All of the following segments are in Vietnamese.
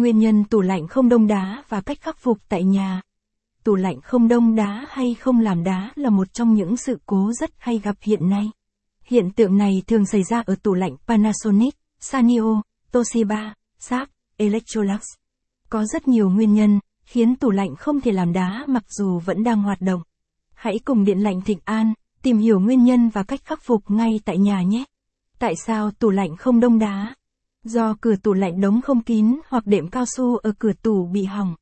Nguyên nhân tủ lạnh không đông đá và cách khắc phục tại nhà. Tủ lạnh không đông đá hay không làm đá là một trong những sự cố rất hay gặp hiện nay. Hiện tượng này thường xảy ra ở tủ lạnh Panasonic, Sanyo, Toshiba, Sharp, Electrolux. Có rất nhiều nguyên nhân, khiến tủ lạnh không thể làm đá mặc dù vẫn đang hoạt động. Hãy cùng Điện lạnh Thịnh An, tìm hiểu nguyên nhân và cách khắc phục ngay tại nhà nhé. Tại sao tủ lạnh không đông đá? Do cửa tủ lạnh đóng không kín hoặc đệm cao su ở cửa tủ bị hỏng.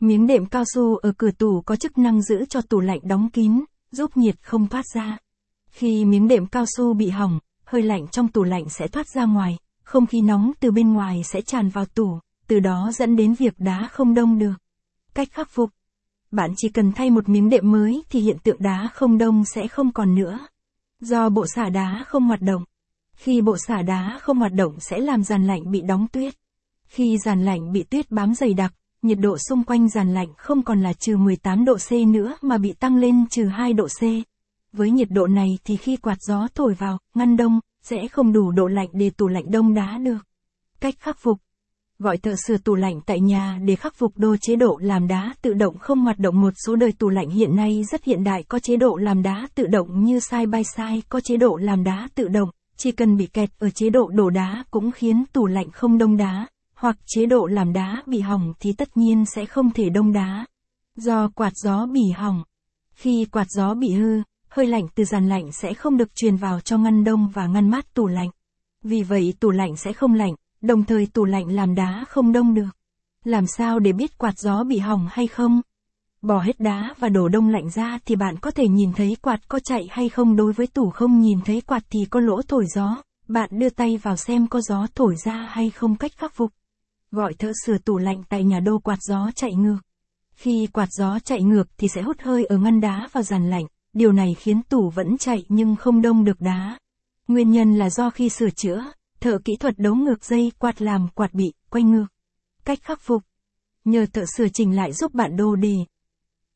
Miếng đệm cao su ở cửa tủ có chức năng giữ cho tủ lạnh đóng kín, giúp nhiệt không thoát ra. Khi miếng đệm cao su bị hỏng, hơi lạnh trong tủ lạnh sẽ thoát ra ngoài, không khí nóng từ bên ngoài sẽ tràn vào tủ, từ đó dẫn đến việc đá không đông được. Cách khắc phục Bạn chỉ cần thay một miếng đệm mới thì hiện tượng đá không đông sẽ không còn nữa. Do bộ xả đá không hoạt động. Khi bộ xả đá không hoạt động sẽ làm giàn lạnh bị đóng tuyết. Khi giàn lạnh bị tuyết bám dày đặc, nhiệt độ xung quanh giàn lạnh không còn là trừ 18 độ C nữa mà bị tăng lên trừ 2 độ C. Với nhiệt độ này thì khi quạt gió thổi vào, ngăn đông, sẽ không đủ độ lạnh để tủ lạnh đông đá được. Cách khắc phục Gọi thợ sửa tủ lạnh tại nhà để khắc phục đô chế độ làm đá tự động không hoạt động một số đời tủ lạnh hiện nay rất hiện đại có chế độ làm đá tự động như side by side có chế độ làm đá tự động, chỉ cần bị kẹt ở chế độ đổ đá cũng khiến tủ lạnh không đông đá, hoặc chế độ làm đá bị hỏng thì tất nhiên sẽ không thể đông đá. Do quạt gió bị hỏng. Khi quạt gió bị hư, hơi lạnh từ dàn lạnh sẽ không được truyền vào cho ngăn đông và ngăn mát tủ lạnh. Vì vậy tủ lạnh sẽ không lạnh, đồng thời tủ lạnh làm đá không đông được. Làm sao để biết quạt gió bị hỏng hay không? Bỏ hết đá và đổ đông lạnh ra thì bạn có thể nhìn thấy quạt có chạy hay không đối với tủ không nhìn thấy quạt thì có lỗ thổi gió. Bạn đưa tay vào xem có gió thổi ra hay không cách khắc phục. Gọi thợ sửa tủ lạnh tại nhà đô quạt gió chạy ngược. Khi quạt gió chạy ngược thì sẽ hút hơi ở ngăn đá và dàn lạnh, điều này khiến tủ vẫn chạy nhưng không đông được đá. Nguyên nhân là do khi sửa chữa, thợ kỹ thuật đấu ngược dây quạt làm quạt bị quay ngược. Cách khắc phục. Nhờ thợ sửa chỉnh lại giúp bạn đô đề,